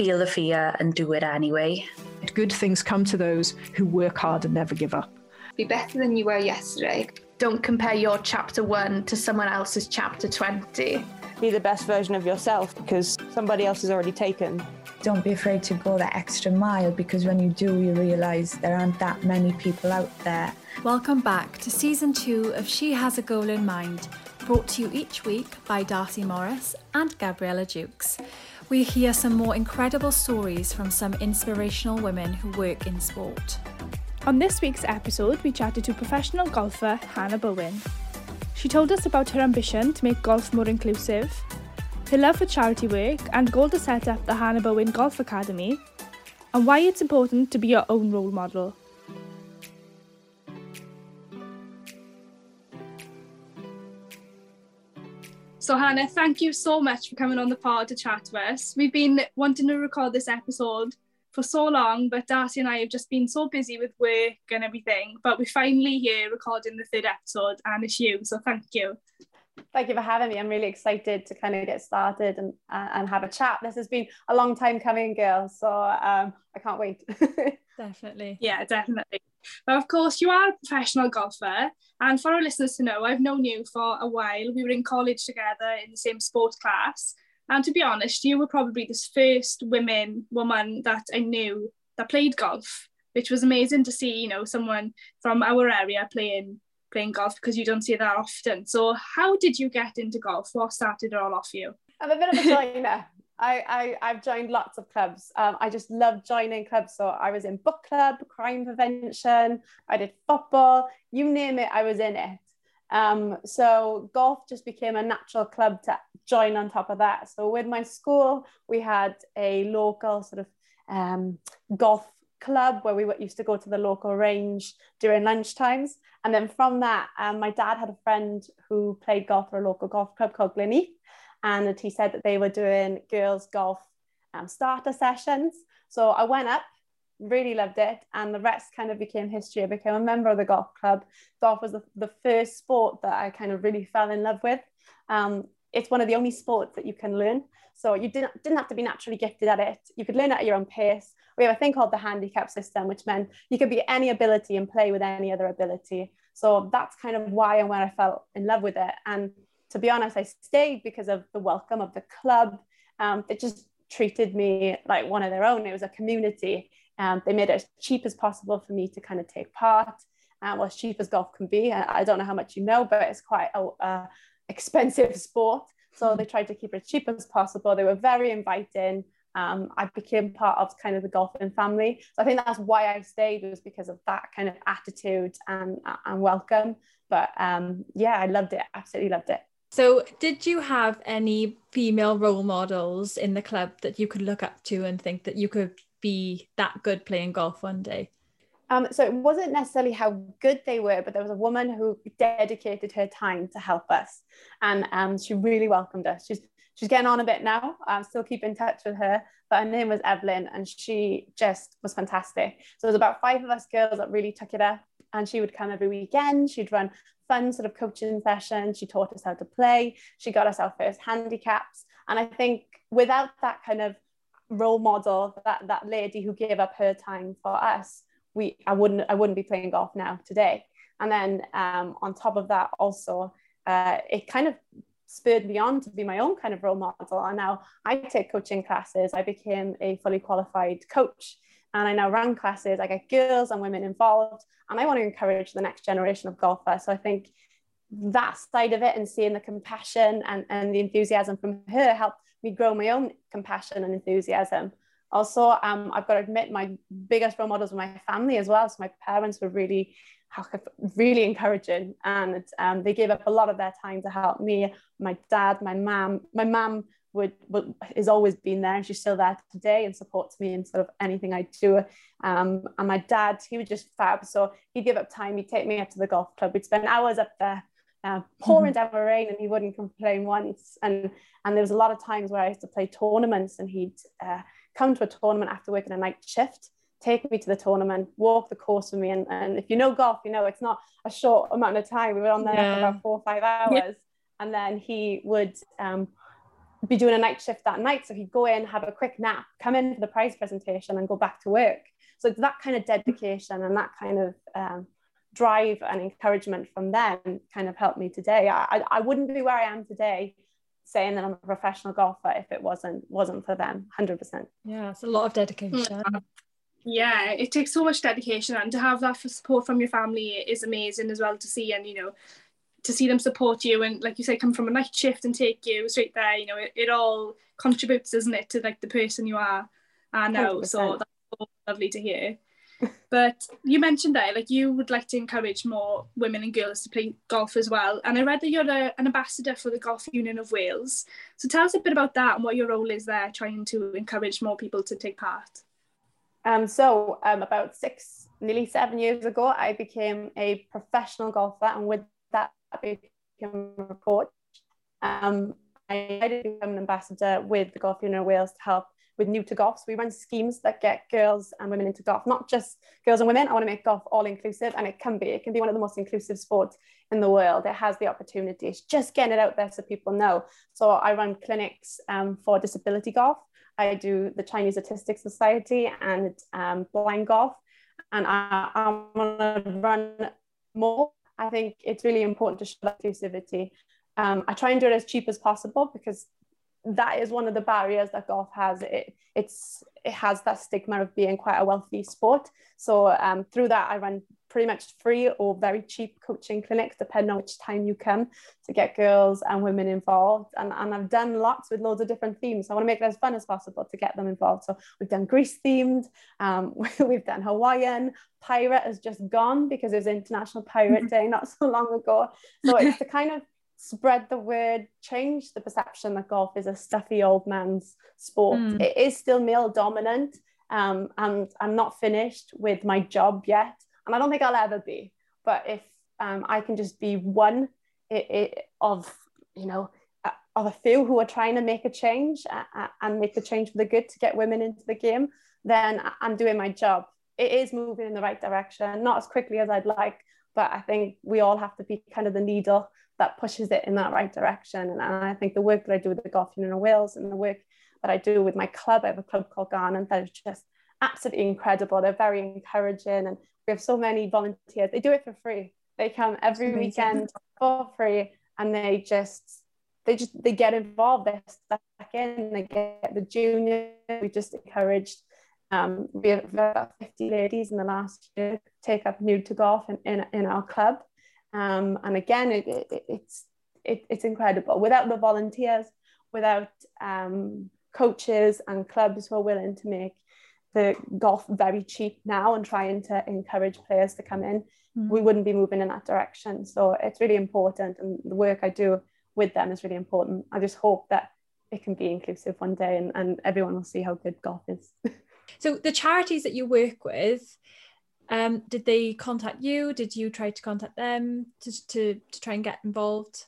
feel the fear and do it anyway. Good things come to those who work hard and never give up. Be better than you were yesterday. Don't compare your chapter one to someone else's chapter 20. Be the best version of yourself because somebody else is already taken. Don't be afraid to go that extra mile because when you do, you realise there aren't that many people out there. Welcome back to season two of She Has a Goal in Mind, brought to you each week by Darcy Morris and Gabriella Jukes. We hear some more incredible stories from some inspirational women who work in sport. On this week's episode, we chatted to professional golfer Hannah Bowen. She told us about her ambition to make golf more inclusive, her love for charity work and goal to set up the Hannah Bowen Golf Academy, and why it's important to be your own role model. So, Hannah, thank you so much for coming on the pod to chat to us. We've been wanting to record this episode for so long, but Darcy and I have just been so busy with work and everything. But we're finally here recording the third episode, and it's you. So, thank you. Thank you for having me. I'm really excited to kind of get started and uh, and have a chat. This has been a long time coming, girls. So um, I can't wait. definitely. Yeah, definitely. But of course, you are a professional golfer, and for our listeners to know, I've known you for a while. We were in college together in the same sport class, and to be honest, you were probably the first women woman that I knew that played golf, which was amazing to see. You know, someone from our area playing playing golf because you don't see that often. So how did you get into golf? What started it all off you? I'm a bit of a joiner. I, I, I've joined lots of clubs. Um, I just love joining clubs. So I was in book club, crime prevention, I did football, you name it, I was in it. Um, so golf just became a natural club to join on top of that. So with my school, we had a local sort of um, golf club where we used to go to the local range during lunch times. And then from that, um, my dad had a friend who played golf for a local golf club called Glenheath. And he said that they were doing girls' golf um, starter sessions. So I went up, really loved it. And the rest kind of became history. I became a member of the golf club. Golf was the, the first sport that I kind of really fell in love with. Um, it's one of the only sports that you can learn. So you didn't, didn't have to be naturally gifted at it. You could learn at your own pace we have a thing called the handicap system, which meant you could be any ability and play with any other ability. So that's kind of why and where I fell in love with it. And to be honest, I stayed because of the welcome of the club. Um, it just treated me like one of their own. It was a community. Um, they made it as cheap as possible for me to kind of take part. Um, well, as cheap as golf can be. I don't know how much you know, but it's quite a, a expensive sport. So they tried to keep it as cheap as possible. They were very inviting um, I became part of kind of the golfing family. So I think that's why I stayed was because of that kind of attitude and, and welcome. But um, yeah, I loved it. Absolutely loved it. So, did you have any female role models in the club that you could look up to and think that you could be that good playing golf one day? Um, so it wasn't necessarily how good they were, but there was a woman who dedicated her time to help us, and um, she really welcomed us. She's she's getting on a bit now. I'm still keep in touch with her, but her name was Evelyn and she just was fantastic. So there was about five of us girls that really took it up and she would come every weekend. She'd run fun sort of coaching sessions. She taught us how to play. She got us our first handicaps. And I think without that kind of role model, that, that lady who gave up her time for us, we I wouldn't I wouldn't be playing golf now today. And then um, on top of that, also uh, it kind of spurred me on to be my own kind of role model. And now I take coaching classes. I became a fully qualified coach and I now run classes. I get girls and women involved and I want to encourage the next generation of golfers. So I think that side of it and seeing the compassion and, and the enthusiasm from her helped me grow my own compassion and enthusiasm. Also, um, I've got to admit, my biggest role models were my family as well. So my parents were really really encouraging. And um, they gave up a lot of their time to help me my dad my mom. My mom would, would is always been there and she's still there today and supports me in sort of anything I do. Um, and my dad he was just fab. So he'd give up time he'd take me up to the golf club. We'd spend hours up there uh, pouring mm-hmm. down the rain and he wouldn't complain once. And and there was a lot of times where I used to play tournaments and he'd uh, come to a tournament after working a night shift take me to the tournament, walk the course with me. And, and if you know golf, you know it's not a short amount of time. We were on there yeah. for about four or five hours. Yeah. And then he would um, be doing a night shift that night. So he'd go in, have a quick nap, come in for the prize presentation, and go back to work. So it's that kind of dedication and that kind of um, drive and encouragement from them kind of helped me today. I, I wouldn't be where I am today saying that I'm a professional golfer if it wasn't wasn't for them 100% yeah it's a lot of dedication. Mm. Yeah it takes so much dedication and to have that support from your family is amazing as well to see and you know to see them support you and like you say come from a night shift and take you straight there you know it, it all contributes doesn't it to like the person you are I know. So that's lovely to hear but you mentioned there, like you would like to encourage more women and girls to play golf as well. And I read that you're a, an ambassador for the Golf Union of Wales. So tell us a bit about that and what your role is there, trying to encourage more people to take part. Um, so um, about six, nearly seven years ago, I became a professional golfer, and with that, I became a coach. Um, I did become an ambassador with the Golf Union of Wales to help with new to golf. So we run schemes that get girls and women into golf, not just girls and women. I want to make golf all inclusive, and it can be. It can be one of the most inclusive sports in the world. It has the opportunities. Just getting it out there so people know. So I run clinics um, for disability golf. I do the Chinese Autistic Society and um, blind golf, and I, I want to run more. I think it's really important to show inclusivity. Um, I try and do it as cheap as possible because that is one of the barriers that golf has. It, it's it has that stigma of being quite a wealthy sport. So um, through that, I run pretty much free or very cheap coaching clinics, depending on which time you come, to get girls and women involved. And, and I've done lots with loads of different themes. I want to make it as fun as possible to get them involved. So we've done Grease themed, um, we've done Hawaiian, pirate has just gone because it was International Pirate Day not so long ago. So it's the kind of spread the word, change the perception that golf is a stuffy old man's sport. Mm. It is still male dominant, um, and I'm not finished with my job yet, and I don't think I'll ever be. But if um, I can just be one it, it, of, you know, uh, of a few who are trying to make a change uh, uh, and make the change for the good to get women into the game, then I'm doing my job. It is moving in the right direction, not as quickly as I'd like, but I think we all have to be kind of the needle that pushes it in that right direction. And, I think the work that I do with the Golf Union of Wales and the work that I do with my club, I have a club called Garnant that is just absolutely incredible. They're very encouraging and we have so many volunteers. They do it for free. They come every weekend for free and they just they just they get involved, they step back in, they get the junior. We just encouraged um, we have about 50 ladies in the last year take up new to golf in, in, in our club. Um, and again, it, it, it's, it, it's incredible. Without the volunteers, without um, coaches and clubs who are willing to make the golf very cheap now and trying to encourage players to come in, mm-hmm. we wouldn't be moving in that direction. So it's really important. And the work I do with them is really important. I just hope that it can be inclusive one day and, and everyone will see how good golf is. so the charities that you work with, um, did they contact you? Did you try to contact them to, to, to try and get involved?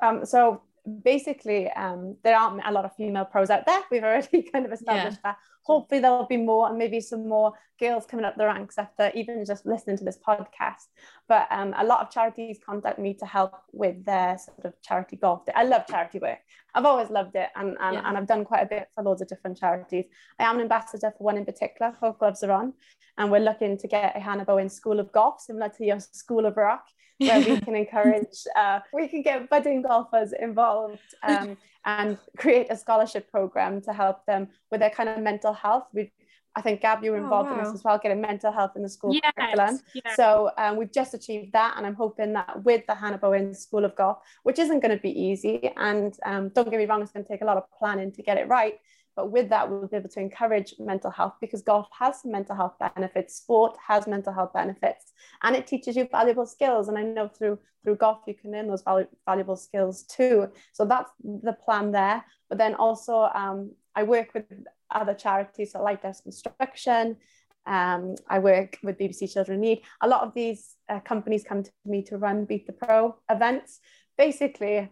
Um, so basically, um, there aren't a lot of female pros out there. We've already kind of established yeah. that. Hopefully, there'll be more and maybe some more girls coming up the ranks after even just listening to this podcast. But um, a lot of charities contact me to help with their sort of charity golf. I love charity work. I've always loved it, and, and, yeah. and I've done quite a bit for loads of different charities. I am an ambassador for one in particular, Hope Gloves Are On, and we're looking to get a Hannah Bowen School of Golf, similar to your School of Rock where we can encourage, uh, we can get budding golfers involved um, and create a scholarship program to help them with their kind of mental health. we I think Gab, you were oh, involved oh, wow. in this as well, getting mental health in the school yes, curriculum. Yes. So um, we've just achieved that, and I'm hoping that with the Hannah Bowen School of Golf, which isn't going to be easy, and um, don't get me wrong, it's going to take a lot of planning to get it right. But with that, we'll be able to encourage mental health because golf has some mental health benefits, sport has mental health benefits, and it teaches you valuable skills. And I know through through golf you can learn those valu- valuable skills too. So that's the plan there. But then also, um, I work with other charities, so Lighthouse Construction. Um, I work with BBC Children Need. A lot of these uh, companies come to me to run Beat the Pro events. Basically,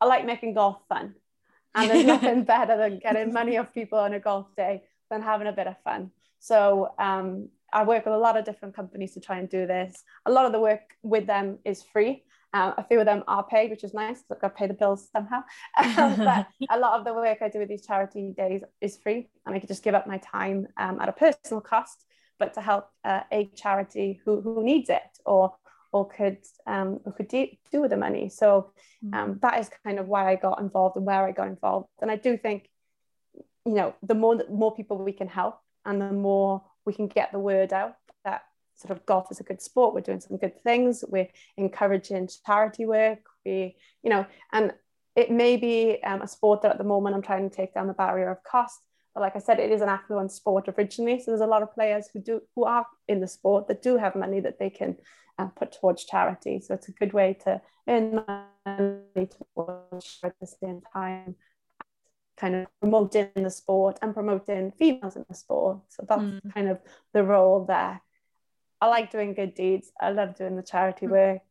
I like making golf fun. And there's nothing better than getting money off people on a golf day than having a bit of fun. So um, I work with a lot of different companies to try and do this. A lot of the work with them is free. Um, a few of them are paid, which is nice. I've got to pay the bills somehow. Um, but a lot of the work I do with these charity days is free, and I could just give up my time um, at a personal cost, but to help uh, a charity who, who needs it or or could um, or could do, do with the money. So mm. um, that is kind of why I got involved and where I got involved. And I do think, you know, the more more people we can help, and the more we can get the word out that sort of golf is a good sport. We're doing some good things. We're encouraging charity work. We, you know, and it may be um, a sport that at the moment I'm trying to take down the barrier of cost. But like I said, it is an affluent sport originally. So there's a lot of players who do who are in the sport that do have money that they can uh, put towards charity. So it's a good way to earn money towards at the same time kind of promoting the sport and promoting females in the sport. So that's mm. kind of the role there. I like doing good deeds. I love doing the charity mm. work.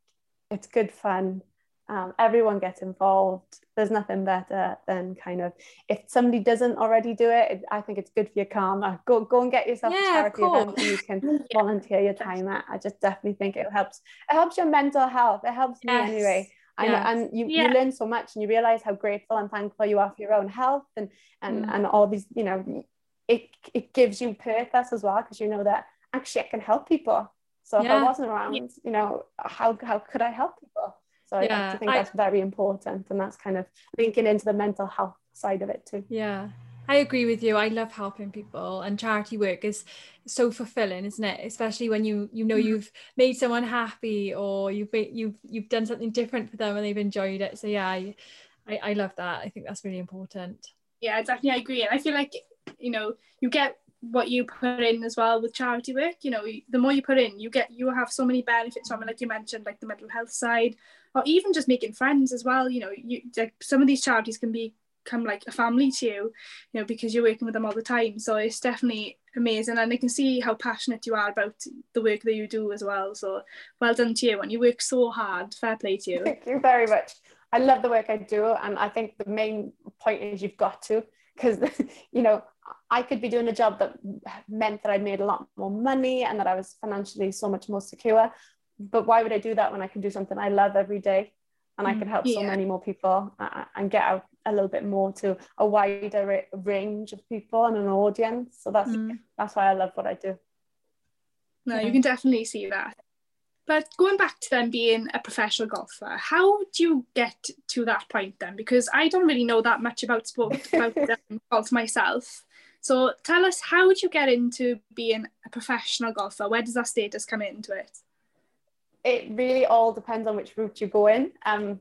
It's good fun. Um, everyone gets involved. There's nothing better than kind of if somebody doesn't already do it, it I think it's good for your karma. Go go and get yourself yeah, a charity event you can yeah. volunteer your time at. I just definitely think it helps. It helps your mental health. It helps yes. me anyway. And, yes. and you, yeah. you learn so much and you realize how grateful and thankful you are for your own health and and, mm. and all these, you know, it it gives you purpose as well because you know that actually I can help people. So if I wasn't around, you know, how how could I help people? So yeah, I think that's I, very important. And that's kind of linking into the mental health side of it too. Yeah. I agree with you. I love helping people and charity work is so fulfilling, isn't it? Especially when you you know mm-hmm. you've made someone happy or you've made, you've you've done something different for them and they've enjoyed it. So yeah, I, I, I love that. I think that's really important. Yeah, definitely I agree. And I feel like you know you get what you put in as well with charity work you know the more you put in you get you have so many benefits from it like you mentioned like the mental health side or even just making friends as well you know you like some of these charities can become like a family to you you know because you're working with them all the time. So it's definitely amazing and I can see how passionate you are about the work that you do as well. So well done to you and you work so hard. Fair play to you. Thank you very much. I love the work I do and I think the main point is you've got to because you know I could be doing a job that meant that I made a lot more money and that I was financially so much more secure. But why would I do that when I can do something I love every day and I can help yeah. so many more people and get out a little bit more to a wider range of people and an audience. So that's mm. that's why I love what I do. No, yeah. you can definitely see that. But going back to then being a professional golfer, how do you get to that point then? Because I don't really know that much about sport about um, golf myself. So tell us, how would you get into being a professional golfer? Where does that status come into it? It really all depends on which route you go in. Um,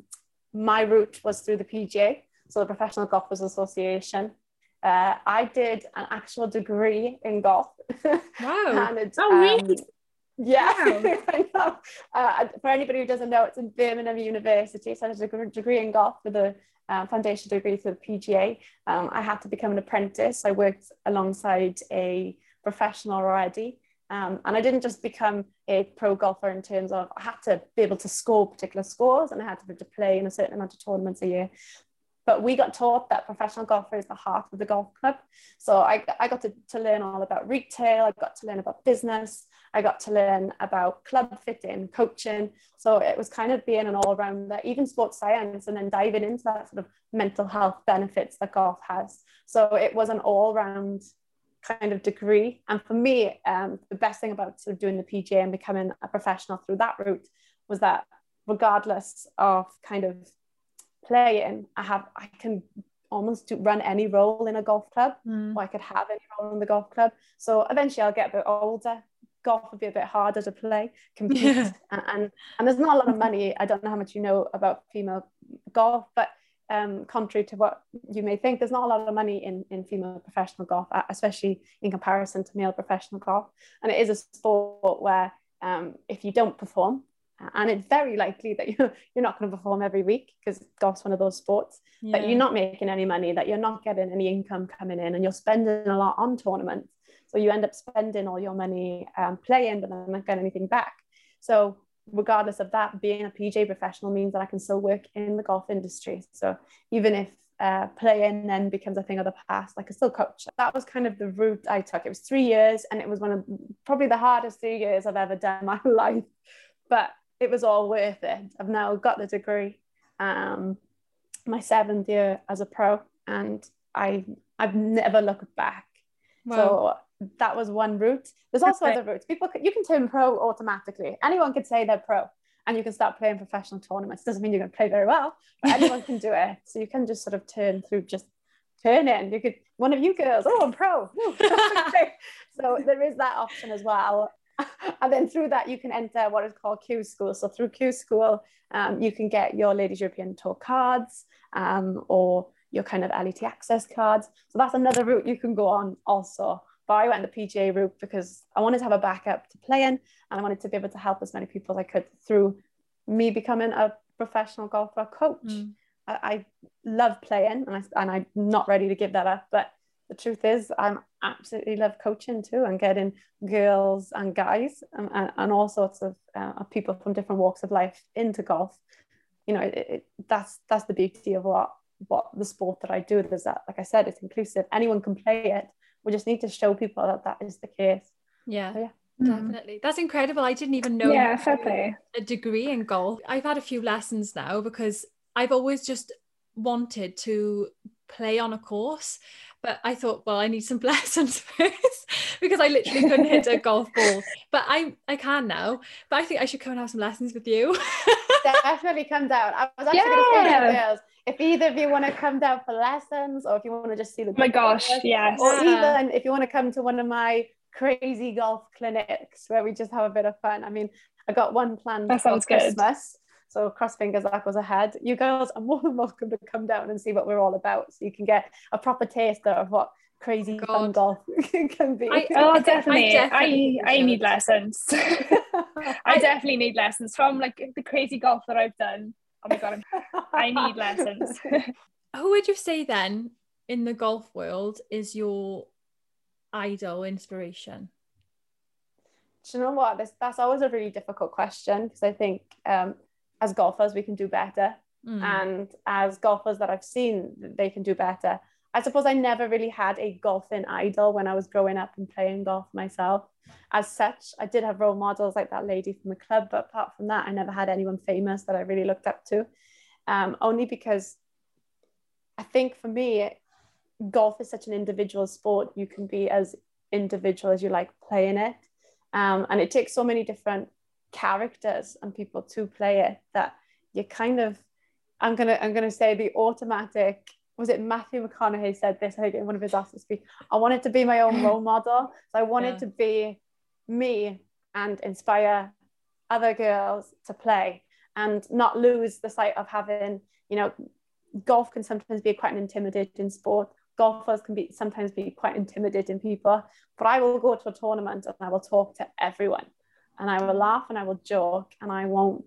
my route was through the PGA, so the Professional Golfers Association. Uh, I did an actual degree in golf. Wow! and it, oh, really? Um, yeah, I know. Uh, for anybody who doesn't know, it's in Birmingham University. So I have a degree in golf with a uh, foundation degree through the PGA. Um, I had to become an apprentice. I worked alongside a professional already. Um, and I didn't just become a pro golfer in terms of I had to be able to score particular scores and I had to, to play in a certain amount of tournaments a year. But we got taught that professional golfer is the heart of the golf club. So I, I got to, to learn all about retail, I got to learn about business, I got to learn about club fitting, coaching. So it was kind of being an all rounder, even sports science, and then diving into that sort of mental health benefits that golf has. So it was an all round kind of degree. And for me, um, the best thing about sort of doing the PGA and becoming a professional through that route was that regardless of kind of playing, I have I can almost do, run any role in a golf club, mm. or I could have any role in the golf club. So eventually, I'll get a bit older. Golf would be a bit harder to play, compete, yeah. and, and, and there's not a lot of money. I don't know how much you know about female golf, but um, contrary to what you may think, there's not a lot of money in, in female professional golf, especially in comparison to male professional golf. And it is a sport where um, if you don't perform, and it's very likely that you're, you're not going to perform every week because golf's one of those sports yeah. that you're not making any money that you're not getting any income coming in and you're spending a lot on tournaments so you end up spending all your money um, playing but then not getting anything back so regardless of that being a PGA professional means that i can still work in the golf industry so even if uh, playing then becomes a thing of the past. Like I still coach. That was kind of the route I took. It was three years, and it was one of probably the hardest three years I've ever done in my life. But it was all worth it. I've now got the degree, um, my seventh year as a pro, and I I've never looked back. Wow. So that was one route. There's also okay. other routes. People you can turn pro automatically. Anyone could say they're pro, and you can start playing professional tournaments. Doesn't mean you're going to play very well, but anyone can do it. So you can just sort of turn through just turn in. You could one of you girls. Oh, I'm pro. so there is that option as well. and then through that you can enter what is called Q School. So through Q School, um, you can get your Ladies European Tour cards um, or your kind of LET access cards. So that's another route you can go on also. But I went the PGA route because I wanted to have a backup to play in and I wanted to be able to help as many people as I could through me becoming a professional golfer coach. Mm. I, I, love playing and, I, and I'm not ready to give that up. But the truth is, I absolutely love coaching too and getting girls and guys and, and, and all sorts of uh, people from different walks of life into golf. You know, it, it, that's that's the beauty of what what the sport that I do is that, like I said, it's inclusive. Anyone can play it. We just need to show people that that is the case. Yeah. So, yeah. Mm-hmm. Definitely. That's incredible. I didn't even know yeah, fair play. a degree in golf. I've had a few lessons now because I've always just wanted to play on a course but I thought, well, I need some lessons first because I literally couldn't hit a golf ball. But I I can now. But I think I should come and have some lessons with you. Definitely come down. I was actually yeah. going to say girls, if either of you want to come down for lessons or if you want to just see the. Oh my gosh, yes. Or yeah. even if you want to come to one of my crazy golf clinics where we just have a bit of fun. I mean, I got one planned that sounds for Christmas. So cross fingers that goes ahead. You girls are more than welcome to come down and see what we're all about, so you can get a proper taster of what crazy God. fun golf can be. I, oh, definitely. I, definitely I, I need lessons. I definitely need lessons from like the crazy golf that I've done. Oh my God, I need lessons. Who would you say then in the golf world is your idol inspiration? Do you know what? This, that's always a really difficult question because I think um, as golfers we can do better mm. and as golfers that i've seen they can do better i suppose i never really had a golfing idol when i was growing up and playing golf myself. As such i did have role models like that lady from the club but apart from that i never had anyone famous that i really looked up to. Um, only because i think for me golf is such an individual sport. You can be as individual as you like playing it. Um, and it takes so many different characters and people to play it that you kind of I'm gonna I'm gonna say the automatic was it Matthew McConaughey said this I think in one of his Oscar speech I wanted to be my own role model. So I wanted yeah. to be me and inspire other girls to play and not lose the sight of having you know golf can sometimes be quite an intimidating sport. Golfers can be sometimes be quite intimidating people. But I will go to a tournament and I will talk to everyone and I will laugh and I will joke and I won't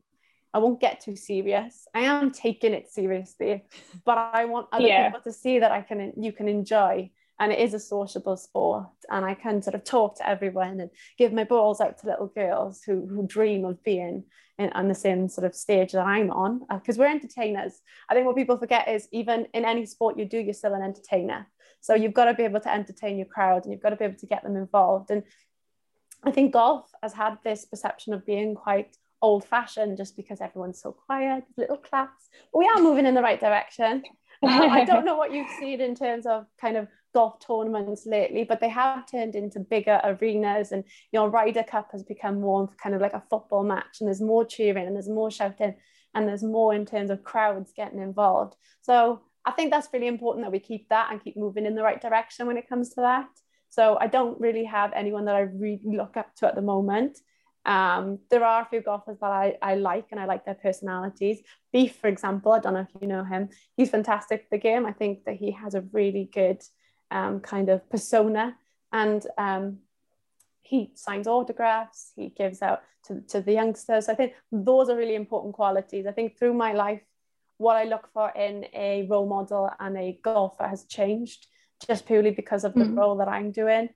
I won't get too serious. I am taking it seriously, but I want other yeah. people to see that I can you can enjoy and it is a sociable sport and I can sort of talk to everyone and give my balls out to little girls who, who dream of being in, on the same sort of stage that I'm on because uh, we're entertainers. I think what people forget is even in any sport you do, you're still an entertainer. So you've got to be able to entertain your crowd and you've got to be able to get them involved. And I think golf has had this perception of being quite old fashioned just because everyone's so quiet, little class. But we are moving in the right direction. Uh, I don't know what you've seen in terms of kind of golf tournaments lately, but they have turned into bigger arenas and you know Ryder Cup has become more kind of like a football match and there's more cheering and there's more shouting and there's more in terms of crowds getting involved. So I think that's really important that we keep that and keep moving in the right direction when it comes to that. So I don't really have anyone that I really look up to at the moment. Um, there are a few golfers that I, I like and I like their personalities. Beef, for example, I don't know if you know him. He's fantastic for the game. I think that he has a really good um, kind of persona and um, he signs autographs, he gives out to, to the youngsters. I think those are really important qualities. I think through my life, what I look for in a role model and a golfer has changed just purely because of the mm-hmm. role that I'm doing.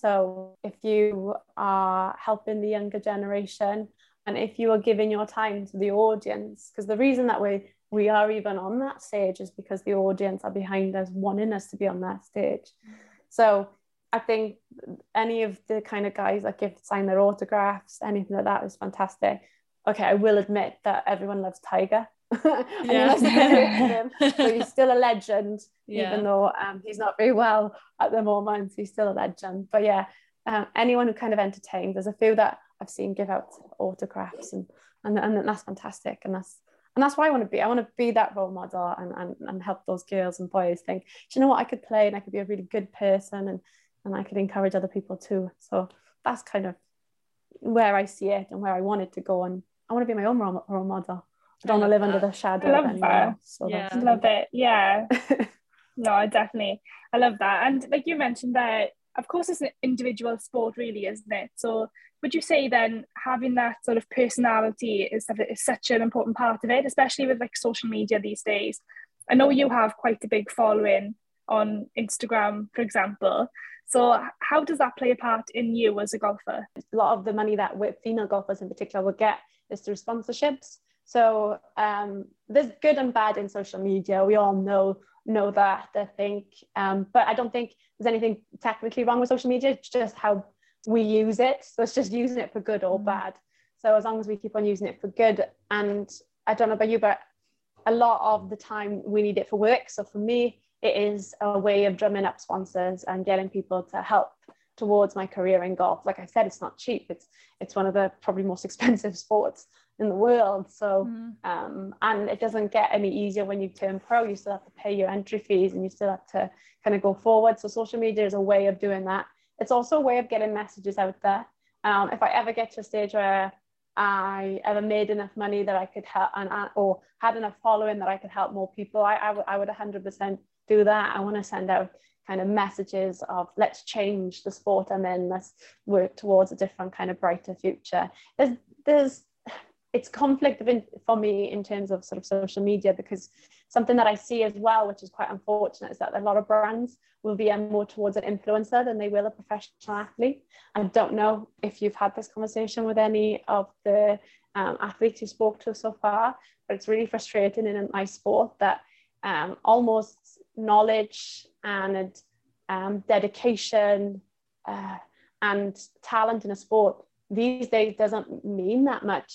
So if you are helping the younger generation and if you are giving your time to the audience, because the reason that we we are even on that stage is because the audience are behind us wanting us to be on that stage. So I think any of the kind of guys that give sign their autographs, anything like that is fantastic. okay, I will admit that everyone loves Tiger. yeah. so he's still a legend, yeah. even though um, he's not very well at the moment. He's still a legend. But yeah, um, anyone who kind of entertains, there's a few that I've seen give out autographs, and and, and that's fantastic. And that's and that's what I want to be. I want to be that role model and, and, and help those girls and boys think, do you know what, I could play and I could be a really good person and, and I could encourage other people too. So that's kind of where I see it and where I want it to go. And I want to be my own role, role model. I don't want to live that. under the shadow I love of anyone that. So yeah. I love it. Yeah. no, I definitely. I love that. And like you mentioned that, of course, it's an individual sport, really, isn't it? So would you say then having that sort of personality is, is such an important part of it, especially with like social media these days? I know you have quite a big following on Instagram, for example. So how does that play a part in you as a golfer? A lot of the money that female golfers in particular will get is through sponsorships. So um, there's good and bad in social media. We all know know that. I think, um, but I don't think there's anything technically wrong with social media. It's just how we use it. So it's just using it for good or mm. bad. So as long as we keep on using it for good, and I don't know about you, but a lot of the time we need it for work. So for me, it is a way of drumming up sponsors and getting people to help towards my career in golf. Like I said, it's not cheap. It's it's one of the probably most expensive sports in the world. So mm. um, and it doesn't get any easier when you turn pro. You still have to pay your entry fees and you still have to kind of go forward. So social media is a way of doing that. It's also a way of getting messages out there. Um, if I ever get to a stage where I ever made enough money that I could help and or had enough following that I could help more people, I, I, w- I would 100% do that. I want to send out kind of messages of let's change the sport I'm in, let's work towards a different kind of brighter future. There's, there's it's conflict in, for me in terms of sort of social media because something that I see as well, which is quite unfortunate, is that a lot of brands will be more towards an influencer than they will a professional athlete. I don't know if you've had this conversation with any of the um, athletes you spoke to so far, but it's really frustrating in my sport that um, almost knowledge and um, dedication uh, and talent in a sport these days doesn't mean that much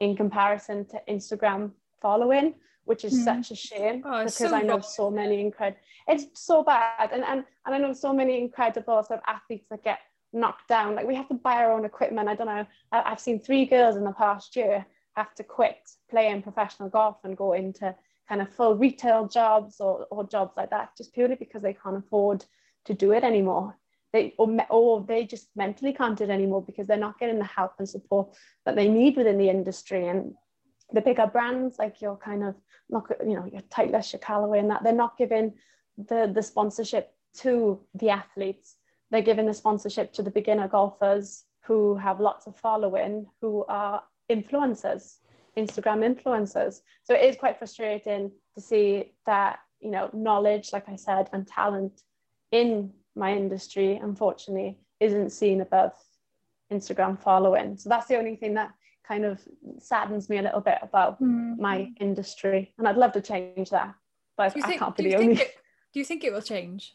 in comparison to Instagram following, which is mm. such a shame oh, because so I know so many incredible. It's so bad, and, and and I know so many incredible sort of athletes that get knocked down. Like we have to buy our own equipment. I don't know. I, I've seen three girls in the past year have to quit playing professional golf and go into kind of full retail jobs or, or jobs like that just purely because they can't afford to do it anymore they or, or they just mentally can't do it anymore because they're not getting the help and support that they need within the industry and the bigger brands like your kind of not you know your Titleist, your Callaway and that they're not giving the the sponsorship to the athletes they're giving the sponsorship to the beginner golfers who have lots of following who are influencers Instagram influencers. So it is quite frustrating to see that, you know, knowledge, like I said, and talent in my industry, unfortunately, isn't seen above Instagram following. So that's the only thing that kind of saddens me a little bit about mm. my industry. And I'd love to change that, but I can't be the only. It, do you think it will change?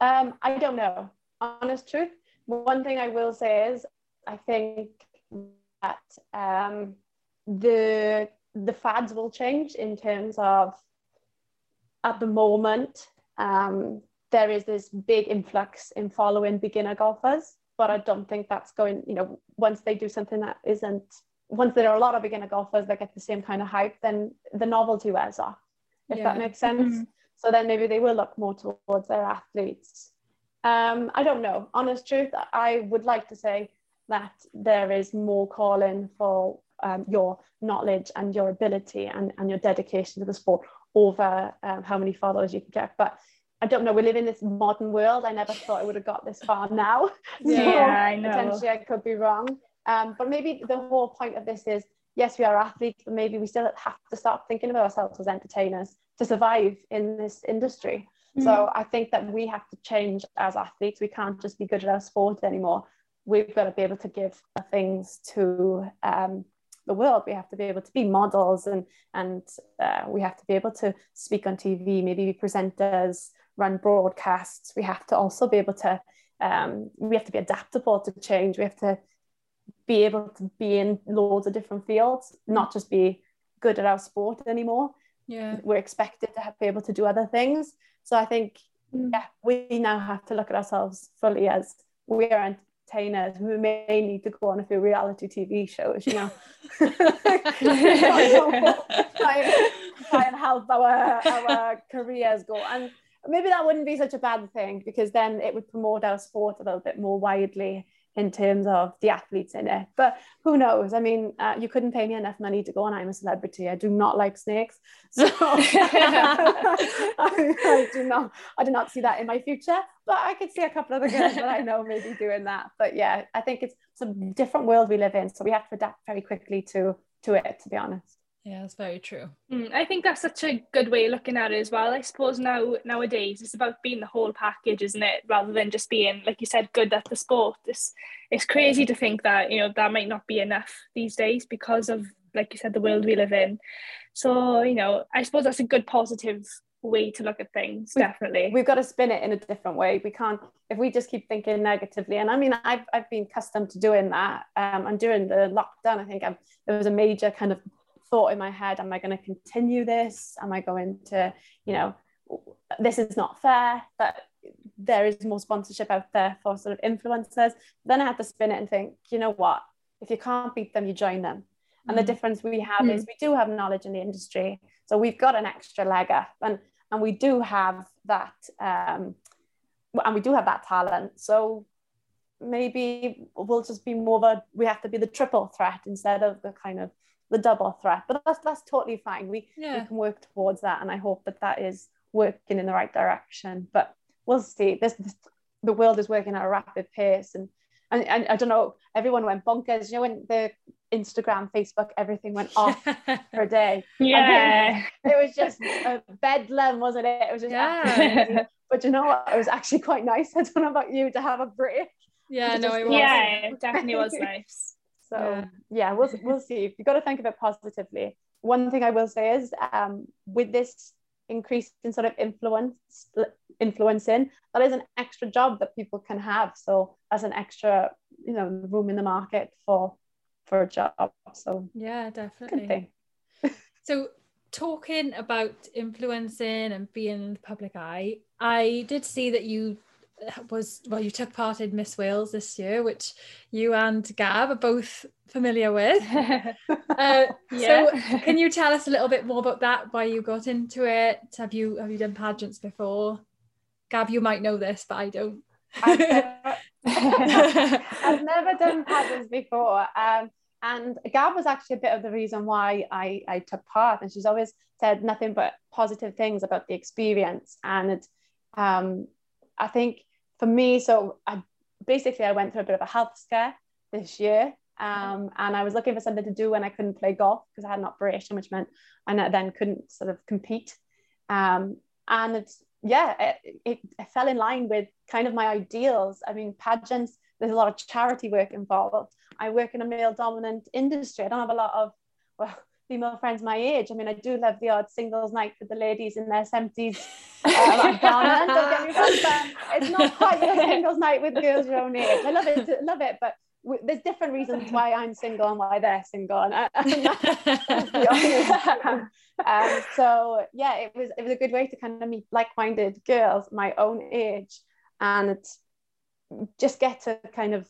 Um, I don't know. Honest truth. One thing I will say is I think that um, the the fads will change in terms of at the moment um, there is this big influx in following beginner golfers but i don't think that's going you know once they do something that isn't once there are a lot of beginner golfers that get the same kind of hype then the novelty wears off if yeah. that makes sense mm-hmm. so then maybe they will look more towards their athletes um, i don't know honest truth i would like to say that there is more calling for um, your knowledge and your ability and, and your dedication to the sport over um, how many followers you can get. But I don't know, we live in this modern world. I never thought I would have got this far now. Yeah, so I know. Potentially I could be wrong. Um, but maybe the whole point of this is yes, we are athletes, but maybe we still have to start thinking of ourselves as entertainers to survive in this industry. Mm. So I think that we have to change as athletes. We can't just be good at our sport anymore. We've got to be able to give things to um, the world. We have to be able to be models and and uh, we have to be able to speak on TV, maybe be presenters, run broadcasts. We have to also be able to um, we have to be adaptable to change. We have to be able to be in loads of different fields, not just be good at our sport anymore. Yeah. We're expected to have, be able to do other things. So I think yeah, we now have to look at ourselves fully as we are entertainers. We may need to go on a few reality TV shows, you know, try, try and help our, our careers go. And maybe that wouldn't be such a bad thing because then it would promote our sport a little bit more widely in terms of the athletes in it. But who knows? I mean, uh, you couldn't pay me enough money to go on I'm a Celebrity. I do not like snakes. So I, I, do not I do not see that in my future. But I could see a couple of the girls that I know maybe doing that. But yeah, I think it's, it's a different world we live in. So we have to adapt very quickly to to it, to be honest. Yeah, that's very true. Mm, I think that's such a good way of looking at it as well. I suppose now nowadays it's about being the whole package, isn't it? Rather than just being, like you said, good at the sport. It's it's crazy to think that you know that might not be enough these days because of, like you said, the world we live in. So you know, I suppose that's a good positive way to look at things. We've, definitely, we've got to spin it in a different way. We can't if we just keep thinking negatively. And I mean, I've I've been accustomed to doing that. Um, and during the lockdown, I think I'm, there was a major kind of thought in my head am i going to continue this? Am i going to you know this is not fair that there is more sponsorship out there for sort of influencers. Then i had to spin it and think you know what? If you can't beat them you join them. And mm. the difference we have mm. is we do have knowledge in the industry. So we've got an extra leg up and and we do have that um and we do have that talent. So maybe we'll just be more of a we have to be the triple threat instead of the kind of the double threat but that's that's totally fine. We, yeah. we can work towards that and i hope that that is working in the right direction but we'll see. This, this the world is working at a rapid pace and, and and i don't know everyone went bonkers. You know when the instagram facebook everything went off for a day. Yeah. it was just a bedlam wasn't it? It was just yeah. but you know what? It was actually quite nice. I don't know about you to have a break. Yeah no it was. Yeah it definitely was nice so yeah, yeah we'll we'll see. You've got to think of it positively. One thing I will say is um, with this increase in sort of influence influencing, that is an extra job that people can have. So as an extra, you know, room in the market for for a job. So yeah, definitely. so talking about influencing and being in the public eye, I did see that you was well you took part in miss wales this year which you and gab are both familiar with uh, yeah. so can you tell us a little bit more about that why you got into it have you have you done pageants before gab you might know this but i don't i've never, I've never done pageants before um, and Gab was actually a bit of the reason why I, I took part. And she's always said nothing but positive things about the experience. And um, I think for me, so I basically I went through a bit of a health scare this year. Um, and I was looking for something to do when I couldn't play golf because I had an operation, which meant I then couldn't sort of compete. Um, and it's yeah, it, it, it fell in line with kind of my ideals. I mean, pageants, there's a lot of charity work involved. I work in a male dominant industry. I don't have a lot of, well, female friends my age. I mean, I do love the odd singles night with the ladies in their 70s um, Ghana, don't get me wrong, but it's not quite the singles night with girls your own age. I love it, love it, but w- there's different reasons why I'm single and why they're single. And, um, so yeah, it was it was a good way to kind of meet like-minded girls my own age and just get to kind of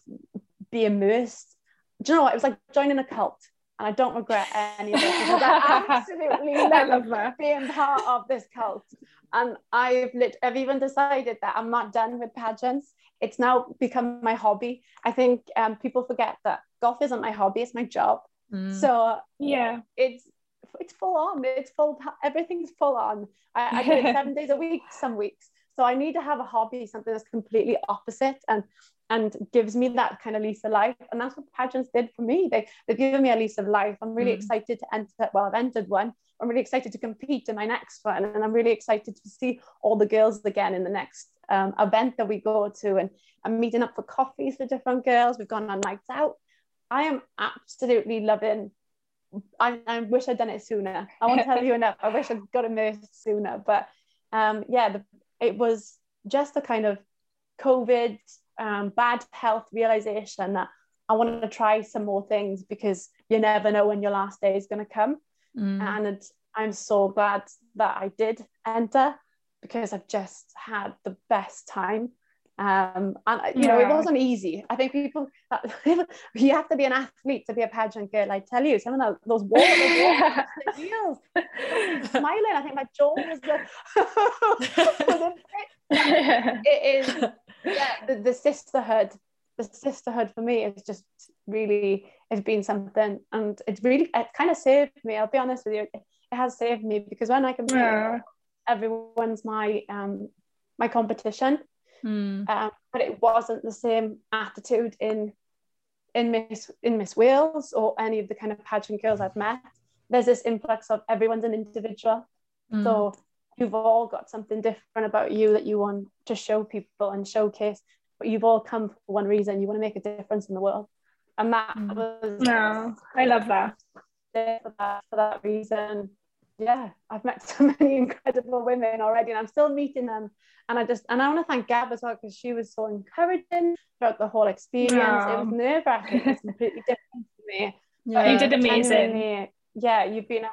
be immersed. Do you know what? It was like joining a cult and I don't regret any of it because I absolutely love being part of this cult. And I've lit, I've even decided that I'm not done with pageants. It's now become my hobby. I think um, people forget that golf isn't my hobby; it's my job. Mm. So yeah, it's it's full on. It's full. Everything's full on. I, I do it seven days a week, some weeks. So I need to have a hobby, something that's completely opposite. And and gives me that kind of lease of life. And that's what pageants did for me. They, they've given me a lease of life. I'm really mm. excited to enter, well, I've entered one. I'm really excited to compete in my next one. And I'm really excited to see all the girls again in the next um, event that we go to. And I'm meeting up for coffees with different girls. We've gone on nights out. I am absolutely loving I, I wish I'd done it sooner. I won't tell you enough. I wish I'd got immersed sooner. But um, yeah, the, it was just a kind of COVID um, bad health realization that I want to try some more things because you never know when your last day is going to come. Mm. And I'm so glad that I did enter because I've just had the best time. Um, and you know, it wasn't easy. I think people, you have to be an athlete to be a pageant girl. I tell you, some of those walls, those walls, smiling. I think my jaw was the. it is yeah the, the sisterhood the sisterhood for me is just really it's been something and it's really it kind of saved me i'll be honest with you it has saved me because when i compete Yeah. everyone's my um my competition Mm. um, but it wasn't the same attitude in in Miss in Miss Wales or any of the kind of pageant girls I've met. There's this influx of everyone's an individual, Mm. so you've all got something different about you that you want to show people and showcase. But you've all come for one reason: you want to make a difference in the world, and that Mm. was No, I love that. for that for that reason. Yeah, I've met so many incredible women already, and I'm still meeting them. And I just and I want to thank Gab as well because she was so encouraging throughout the whole experience. It was nerve wracking. It's completely different for me. Yeah. You did amazing. Yeah, you've been. A,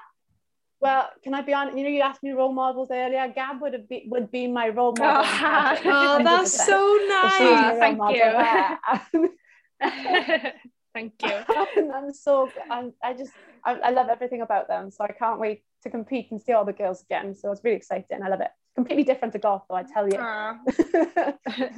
well, can I be honest? You know, you asked me role models earlier. Gab would have been would be my role model. in pageant, Oh, that's so nice. my role thank model you. Thank you. I'm so I'm, I just I, I love everything about them. So I can't wait to compete and see all the girls again. So it's really exciting. I love it. Completely different to golf, though I tell you. Aw.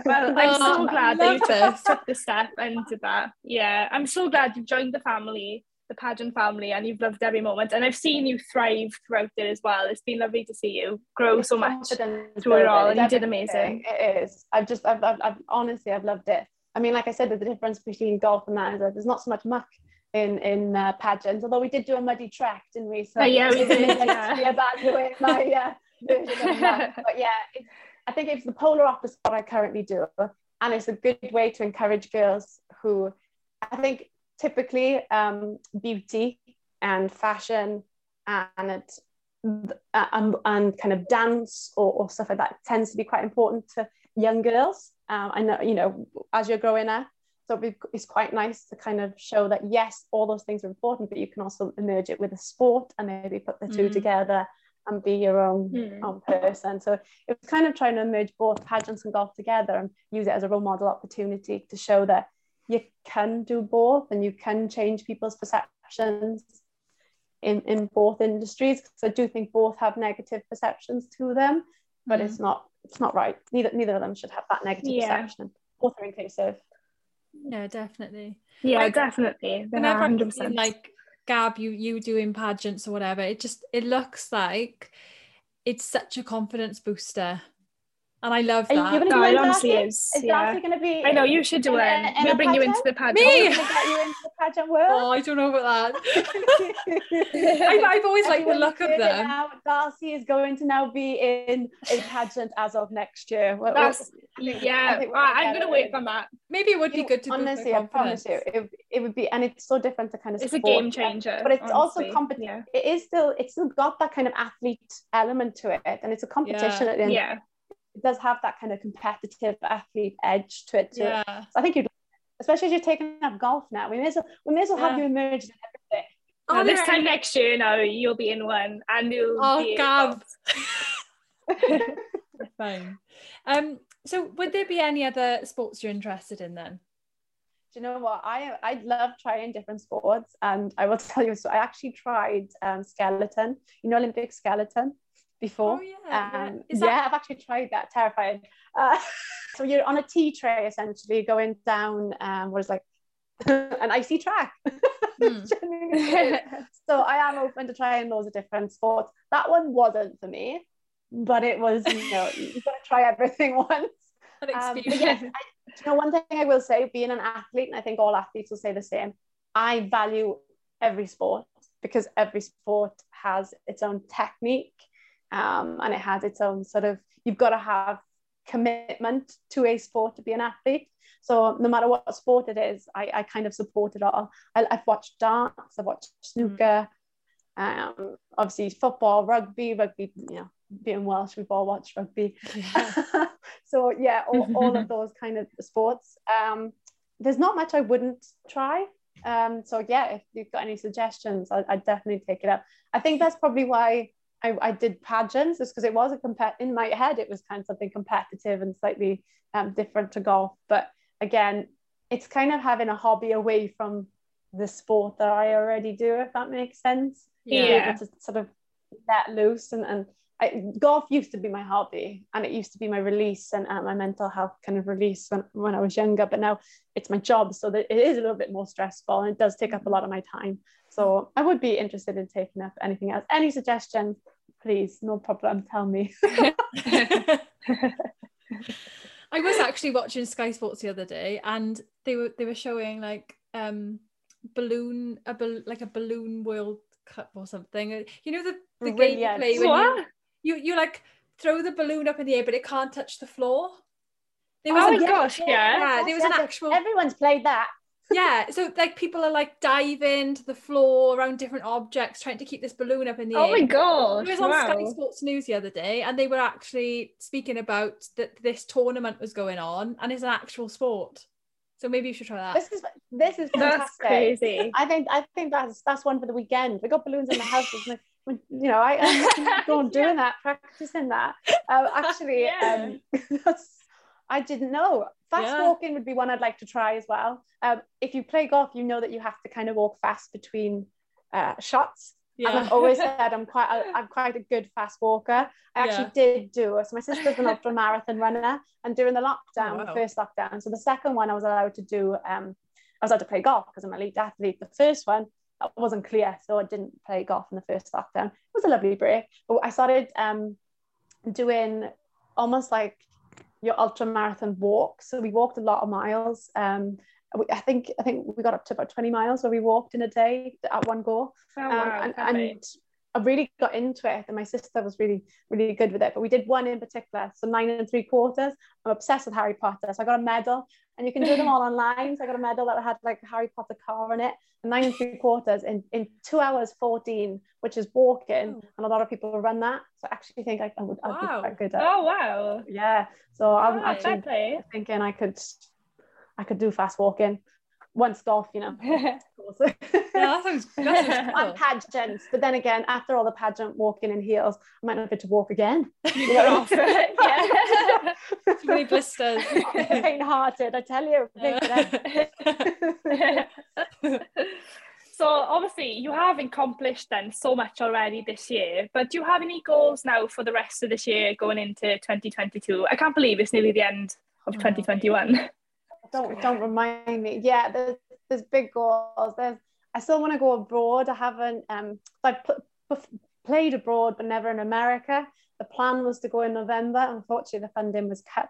Well, I'm Oh, so glad that you took, the step and did that. Yeah, I'm so glad you've joined the family, the pageant family, and you've loved every moment. And I've seen you thrive throughout it as well. It's been lovely to see you grow It's so much. through it all, and you did amazing. It is. I've just I've, I've, I've honestly I've loved it. I mean, like I said, the difference between golf and that is that there's not so much muck in in uh, pageants. Although we did do a muddy track, didn't we? So Oh, yeah, we did, yeah. evaluate my uh, of muck. But yeah, it's, I think it's the polar opposite what I currently do, and it's a good way to encourage girls who I think typically um, beauty and fashion and it, uh, and, and kind of dance or, or stuff like that tends to be quite important to young girls. Um, I know, you know, as you're growing up, so it's quite nice to kind of show that yes, all those things are important, but you can also merge it with a sport and maybe put the two Mm. together and be your own, Mm. own person. So it was kind of trying to merge both pageants and golf together and use it as a role model opportunity to show that you can do both and you can change people's perceptions in, in both industries. because I do think both have negative perceptions to them, but Mm. it's not it's not right. Neither neither of them should have that negative Yeah. perception. Both are inclusive. Yeah, definitely. Yeah, Like, definitely. Whenever I'm 100%. seeing, like Gab, you you doing pageants or whatever, it just it looks like it's such a confidence booster, and I love Are you that. going to No, it it, honestly Darcy? is, Is yeah. Darcy going to be? I know you should do in it. a- in We'll a bring you into the pageant. Me? We're going to get you into the pageant world. Oh, I don't know about that. I've, I've always liked the look of it them. Now, Darcy is going to now be in a pageant as of next year. Well, That's, I think- I yeah, we're well, gonna I'm going to it work in. on that. Maybe it would be good to boost honestly, their I promise confidence. you, it, it would be, and it's so different to kind of It's a sport. game changer. But it's also honestly. competition. It is still, it's still got that kind of athlete element to it, and it's a competition at the end. yeah. It does have that kind of competitive athlete edge to it. To it. Yeah. So I think you'd, especially as you're taking up golf now, we may as well, we may as well have you emerge in everything. Now, Are this there time any- next year, now you'll be in one, and you'll Oh, be Gab. Fine. Um. So, would there be any other sports you're interested in then? Do you know what? I I love trying different sports, and I will tell you. So I actually tried um, skeleton. You know, Olympic skeleton before. Oh yeah. yeah. Um, yeah, that I've actually tried that. Terrifying. Uh, so you're on a tea tray essentially, going down um, what is like an icy track. Is. so I am open to trying loads of different sports. That one wasn't for me, but it was. You know, you've got to try everything once. Um, yes, I, you know, one thing I will say, being an athlete, and I think all athletes will say the same, I value every sport because every sport has its own technique um, and it has its own sort of, you've got to have commitment to a sport to be an athlete. So no matter what sport it is, I, I kind of support it all. I, I've watched dance, I've watched snooker, um, obviously football, rugby, rugby, you know, being Welsh, we've all watched rugby. Yeah. so yeah, all, all of those kind of sports. Um, there's not much I wouldn't try. Um, so yeah, if you've got any suggestions, I, I'd definitely take it up. I think that's probably why I, I did pageants, just because it was a compet in my head, it was kind of something competitive and slightly um, different to golf. But again, it's kind of having a hobby away from the sport that I already do, if that makes sense. Yeah. To sort of let loose and, and I, golf used to be my hobby and it used to be my release and uh, my mental health kind of release when, when I was younger but now it's my job so that it is a little bit more stressful and it does take up a lot of my time so I would be interested in taking up anything else. Any suggestions? Please no problem. Tell me. I was actually watching Sky Sports the other day and they were they were showing like um balloon a bal- like a balloon world cup or something. You know the, the game you play when you, What? you you like throw the balloon up in the air but it can't touch the floor? There was Oh a, my gosh, yeah. yeah there was an actual everyone's played that yeah so like people are like diving to the floor around different objects trying to keep this balloon up in the Oh air oh my god it was on Sky. Sports News the other day, and they were actually speaking about that this tournament was going on, and it's an actual sport. So maybe you should try that. this is this is That's crazy. I think I think that's that's one for the weekend. We got balloons in the house. and, like, You know, I, I go on doing that, practicing that. Uh, actually, Yeah. um, that's, I didn't know. Fast Yeah. walking would be one I'd like to try as well. Um, if you play golf, you know that you have to kind of walk fast between uh, shots. And I've always said I'm quite a, I'm quite a good fast walker. I actually did do it. So my sister's an ultra marathon runner, and during the lockdown, Oh, the first lockdown, so the second one I was allowed to do. Um, I was allowed to play golf because I'm an elite athlete. The first one that wasn't clear, so I didn't play golf in the first lockdown. It was a lovely break, but I started um, doing almost like your ultra marathon walk. So we walked a lot of miles. Um, we- I think I think we got up to about 20 miles where we walked in a day at one go. Oh, Um, and, and I really got into it, and my sister was really, really good with it. But we did one in particular, so nine and three quarters. I'm obsessed with Harry Potter, so I got a medal, and you can do them all online. So I got a medal that had like a Harry Potter car on it, and nine and three quarters in, in two hours 14, which is walking, Oh. and a lot of people run that. So I actually think I, I would I'd be quite good at. Oh wow. Yeah, so I'm. Actually play. thinking I could, I could do fast walking. Once golf, you know. of course. yeah, that sounds, that sounds cool. pageants. But then again, after all the pageant walking in heels, I might not be able to walk again. You off. yeah. Too many blisters. Faint hearted, I tell you. so obviously you have accomplished then so much already this year, but do you have any goals now for the rest of this year going into 2022? I can't believe it's nearly the end of 2021. Don't don't remind me. Yeah, there's there's big goals. There's I still want to go abroad. I haven't um I've pl- pl- played abroad, but never in America. The plan was to go in November. Unfortunately, the funding was cut,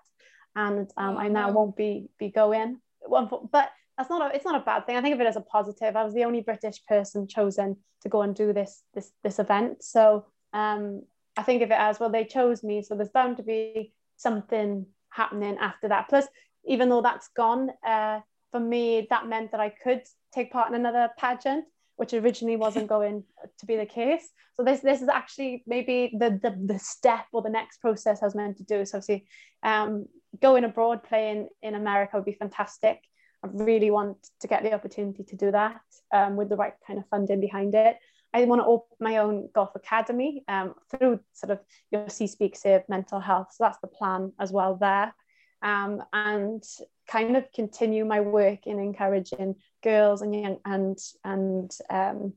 and um, Oh, I now won't be be going. But that's not a, it's not a bad thing. I think of it as a positive. I was the only British person chosen to go and do this this this event. So um, I think of it as well. They chose me, so there's bound to be something happening after that. Plus, even though that's gone, uh, for me, that meant that I could take part in another pageant, which originally wasn't going to be the case. So this this is actually maybe the the, the step or the next process I was meant to do. So obviously, um, going abroad, playing in America would be fantastic. I really want to get the opportunity to do that um, with the right kind of funding behind it. I want to open my own golf academy um, through sort of your C Speak Save mental health. So that's the plan as well there. Um, and kind of continue my work in encouraging girls and young and and um,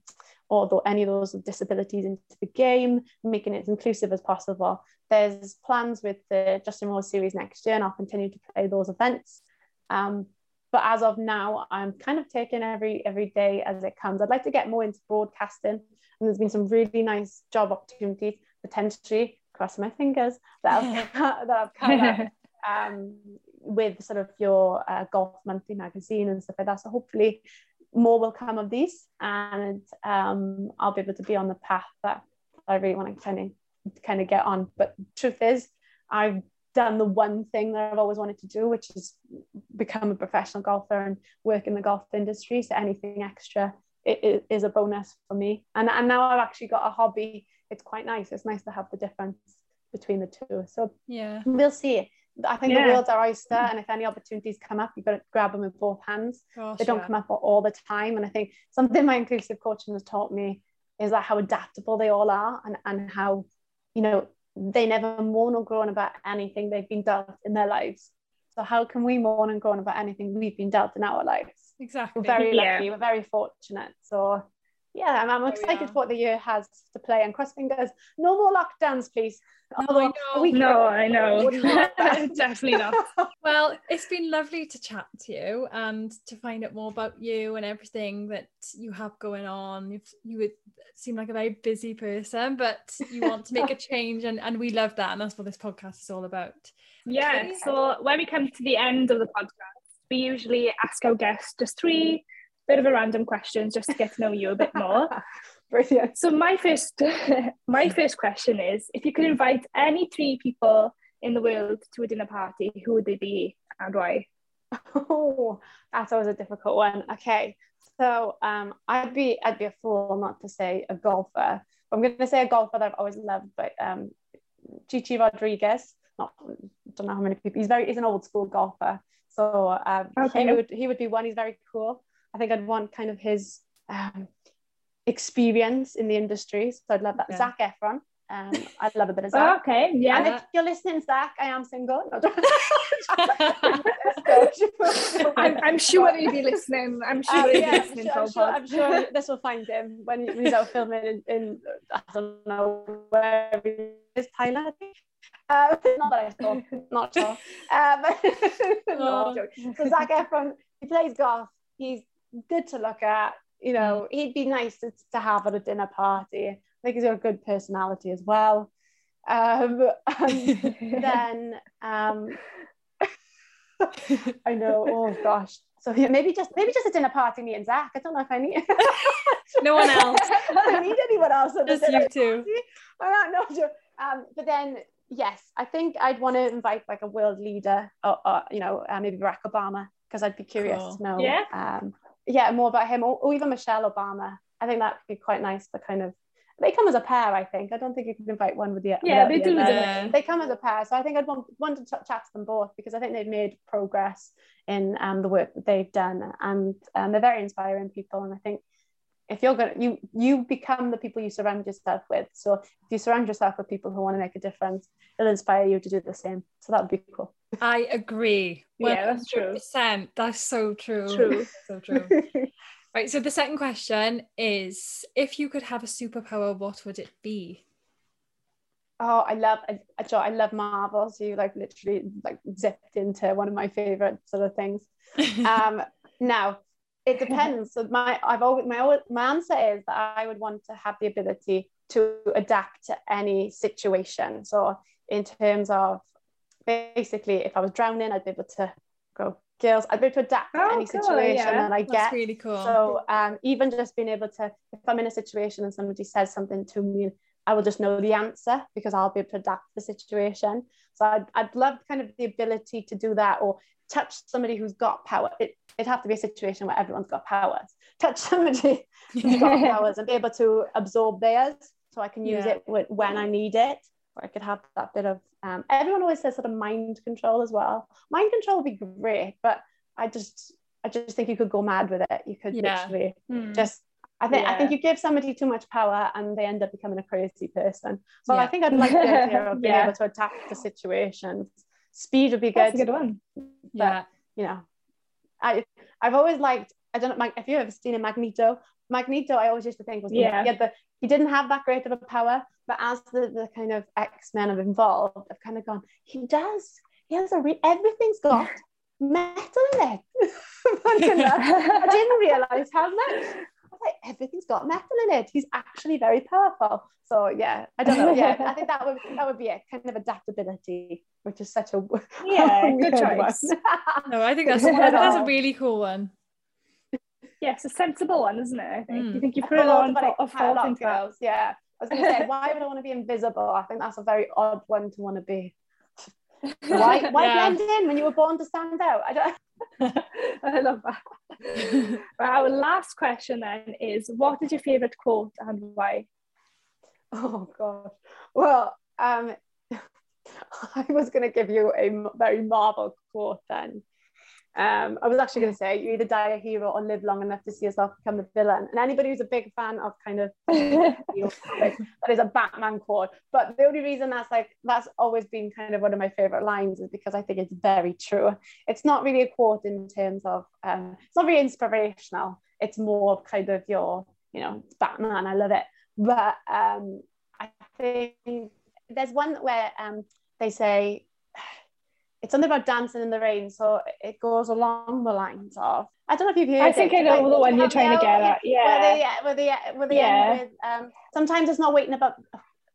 although any of those with disabilities into the game, making it as inclusive as possible. There's plans with the Justin Rose series next year, and I'll continue to play those events. Um, but as of now, I'm kind of taking every every day as it comes. I'd like to get more into broadcasting, and there's been some really nice job opportunities potentially. Cross my fingers that I've, that I've come um, with sort of your uh, golf monthly magazine and stuff like that. So hopefully more will come of these, and um, I'll be able to be on the path that I really want to kind of kind of get on. But truth is, I've done the one thing that I've always wanted to do, which is become a professional golfer and work in the golf industry. So anything extra it, it is a bonus for me. And, and now I've actually got a hobby. It's quite nice. It's nice to have the difference between the two. So Yeah. we'll see. I think Yeah. the world's our oyster, and if any opportunities come up, you've got to grab them with both hands. Gosh, they don't yeah. come up all the time. And I think something my inclusive coaching has taught me is that how adaptable they all are and, and how, you know, they never mourn or groan about anything they've been dealt in their lives. So how can we mourn and groan about anything we've been dealt in our lives? Exactly. We're very Yeah. lucky, we're very fortunate. So yeah, I'm, I'm we excited are. for what the year has to play and cross fingers. No more lockdowns, please. Although I a week No, I know. wouldn't want that. Definitely not. Well, it's been lovely to chat to you and to find out more about you and everything that you have going on. You've, you would seem like a very busy person, but you want to make a change, and, and we love that. And that's what this podcast is all about. Yeah, so when we come to the end of the podcast, we usually ask our guests just three bit of a random questions just to get to know you a bit more. Brilliant. So my first my first question is if you could invite any three people in the world to a dinner party, who would they be and why? Oh, that's always a difficult one. Okay, so um, I'd be I'd be a fool not to say a golfer. I'm going to say a golfer that I've always loved, but um, Chichi Rodriguez. Not don't know how many people. He's very he's an old school golfer, so um, Okay. he would he would be one. He's very cool. I think I'd want kind of his um, experience in the industry. So I'd love that. Yeah. Zac Efron. Um, I'd love a bit of Zac. okay, And yeah. if you're listening, Zac, I am single. No, I'm, I'm sure he'll be listening. I'm sure Um, he'll yeah, be I'm listening sure, I'm, sure. I'm sure this will find him when he's out filming in, in I don't know where he is, Thailand. Um, not that I saw, not sure. Um, no, I'm so Zac Efron, he plays golf. He's good to look at. You know, he'd be nice to, to have at a dinner party. I think he's got a good personality as well. Um, and then um, I know. Oh gosh. So yeah, maybe just maybe just a dinner party, me and Zac. I don't know if I need. No one else. I don't need anyone else. Just you two. I don't know. Um, but then yes, I think I'd want to invite like a world leader, or, or you know, uh, maybe Barack Obama, because I'd be curious Cool. to know. Yeah. Um, yeah, more about him, or, or even Michelle Obama. I think that would be quite nice to kind of. They come as a pair, I think. I don't think you can invite one with the Yeah, they the do, other. They come as a pair, so I think I'd want, want to ch- chat to them both because I think they've made progress in um, the work that they've done, and um, they're very inspiring people. And I think if you're going, to you you become the people you surround yourself with. So if you surround yourself with people who want to make a difference, it'll inspire you to do the same. So that would be cool. I agree. Yeah, that's true. 100%. That's so true. True. So true. right. So the second question is if you could have a superpower, what would it be? Oh, I love I, I, I love Marvel. So you like literally like zipped into one of my favorite sort of things. Um, now it depends. So my I've always my my answer is that I would want to have the ability to adapt to any situation. So in terms of basically, if I was drowning, I'd be able to go girls. I'd be able to adapt to Oh, any cool, situation yeah. that I That's really cool. So um, even just being able to, if I'm in a situation and somebody says something to me, I will just know the answer because I'll be able to adapt the situation. So I'd, I'd love kind of the ability to do that or touch somebody who's got power. It, it'd have to be a situation where everyone's got powers. Touch somebody who's got powers and be able to absorb theirs so I can use Yeah. it when I need it. Or I could have that bit of, um, everyone always says sort of mind control as well. Mind control would be great, but I just, I just think you could go mad with it. You could Yeah. literally Hmm. just I think I think you give somebody too much power and they end up becoming a crazy person. So Yeah. I think I'd like the idea of being Yeah. able to adapt to situations. Speed would be good. That's a good one. yeah. You know, I I've always liked. I don't know if you've ever seen a Magneto. Magneto, I always used to think was Yeah. he, had he didn't have that great of a power, but as the, the kind of X Men have involved, I've kind of gone. He does. He has a re- everything's got metal in it. I didn't realize how much. I was like, everything's got metal in it. He's actually very powerful. So yeah, I don't know. Yeah, I think that would that would be it. Kind of adaptability, which is such a Yeah, good choice. one. No, I think that's Yeah. that's a really cool one. Yeah, it's a sensible one, isn't it? I think. Mm. You think you I put a thought lot about it of quite a thought lot, into girls. Yeah, I was going to say, why would I want to be invisible? I think that's a very odd one to want to be. Why? Why Yeah. blend in when you were born to stand out? I don't. I love that. Our last question then is what is your favourite quote and why? Oh God. Well, um, I was going to give you a very Marvel quote then. Um, I was actually going to say you either die a hero or live long enough to see yourself become the villain. And anybody who's a big fan of kind of that is a Batman quote. But the only reason that's like that's always been kind of one of my favorite lines is because I think it's very true. It's not really a quote in terms of um, it's not very inspirational. It's more kind of your you know it's Batman. I love it. But um, I think there's one where um, they say it's something about dancing in the rain. So it goes along the lines of I don't know if you've heard. I think it, I know like, the one you're trying to get at. Yeah. Where they, where they, where they yeah. With, um, sometimes it's not waiting about.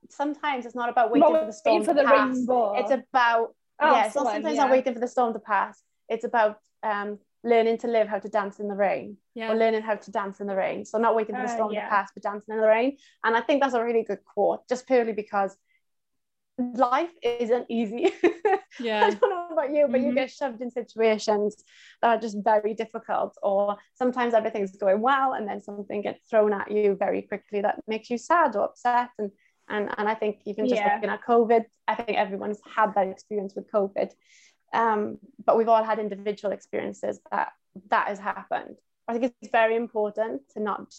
Sometimes it's not about waiting not for the storm for to the pass. rainbow. It's about Oh, yeah. It's not sometimes yeah. not waiting for the storm to pass. It's about um, learning to live how to dance in the rain Yeah. or learning how to dance in the rain. So not waiting for the Uh, storm yeah. to pass, but dancing in the rain. And I think that's a really good quote, just purely because life isn't easy. I Yeah. don't know about you, but you Mhm. get shoved in situations that are just very difficult, or sometimes everything's going well, and then something gets thrown at you very quickly that makes you sad or upset. And and and I think even just Yeah. looking at COVID, I think everyone's had that experience with COVID. Um, but we've all had individual experiences that that has happened. I think it's very important to not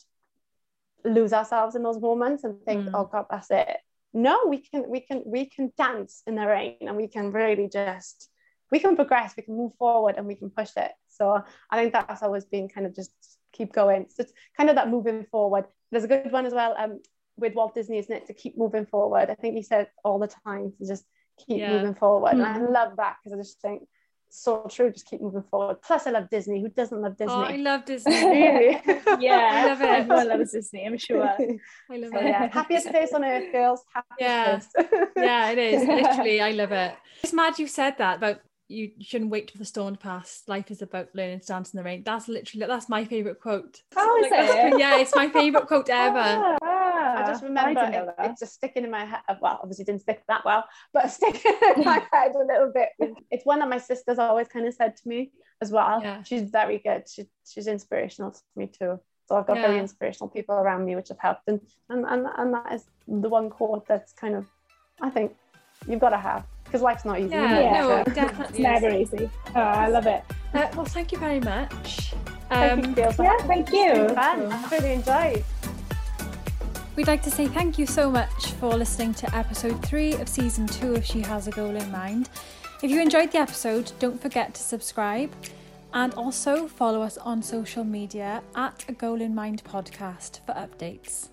lose ourselves in those moments and think, Mm. oh God, that's it. No, we can we can we can dance in the rain and we can really just we can progress, we can move forward and we can push it. So I think that's always been kind of just keep going. So it's kind of that moving forward. There's a good one as well um, with Walt Disney, isn't it? To keep moving forward. I think he said all the time to just keep Yeah. moving forward. And I Mhm. love that because I just think it's so true, just keep moving forward. Plus I love Disney. Who doesn't love Disney? Oh, I love Disney. really? Yeah, I love it. Everyone loves Disney, I'm sure. I love So it. yeah, happiest place on earth, girls. Happiest Yeah. place. yeah, it is. Literally, I love it. It's mad you said that about you shouldn't wait for the storm to pass. Life is about learning to dance in the rain. That's literally that's my favorite quote. Oh, is Like, it? yeah, it's my favorite quote ever. Ah, I just remember didn't it, it's just sticking in my head. Well, obviously it didn't stick that well, but sticking in my head a little bit. It's one that my sister's always kind of said to me as well. Yeah. She's very good. She, she's inspirational to me too. So I've got very inspirational people around me which have helped. And, and, and, and that is the one quote that's kind of, I think, you've got to have because life's not easy. Yeah, Yeah. no, It's definitely. never easy. Oh, I love it. Uh, well, thank you very much. Thank you, Um, Gail, Yeah, thank you. fun. I've really enjoyed. We'd like to say thank you so much for listening to episode three of season two of She Has a Goal in Mind. If you enjoyed the episode, don't forget to subscribe and also follow us on social media at A Goal in Mind podcast for updates.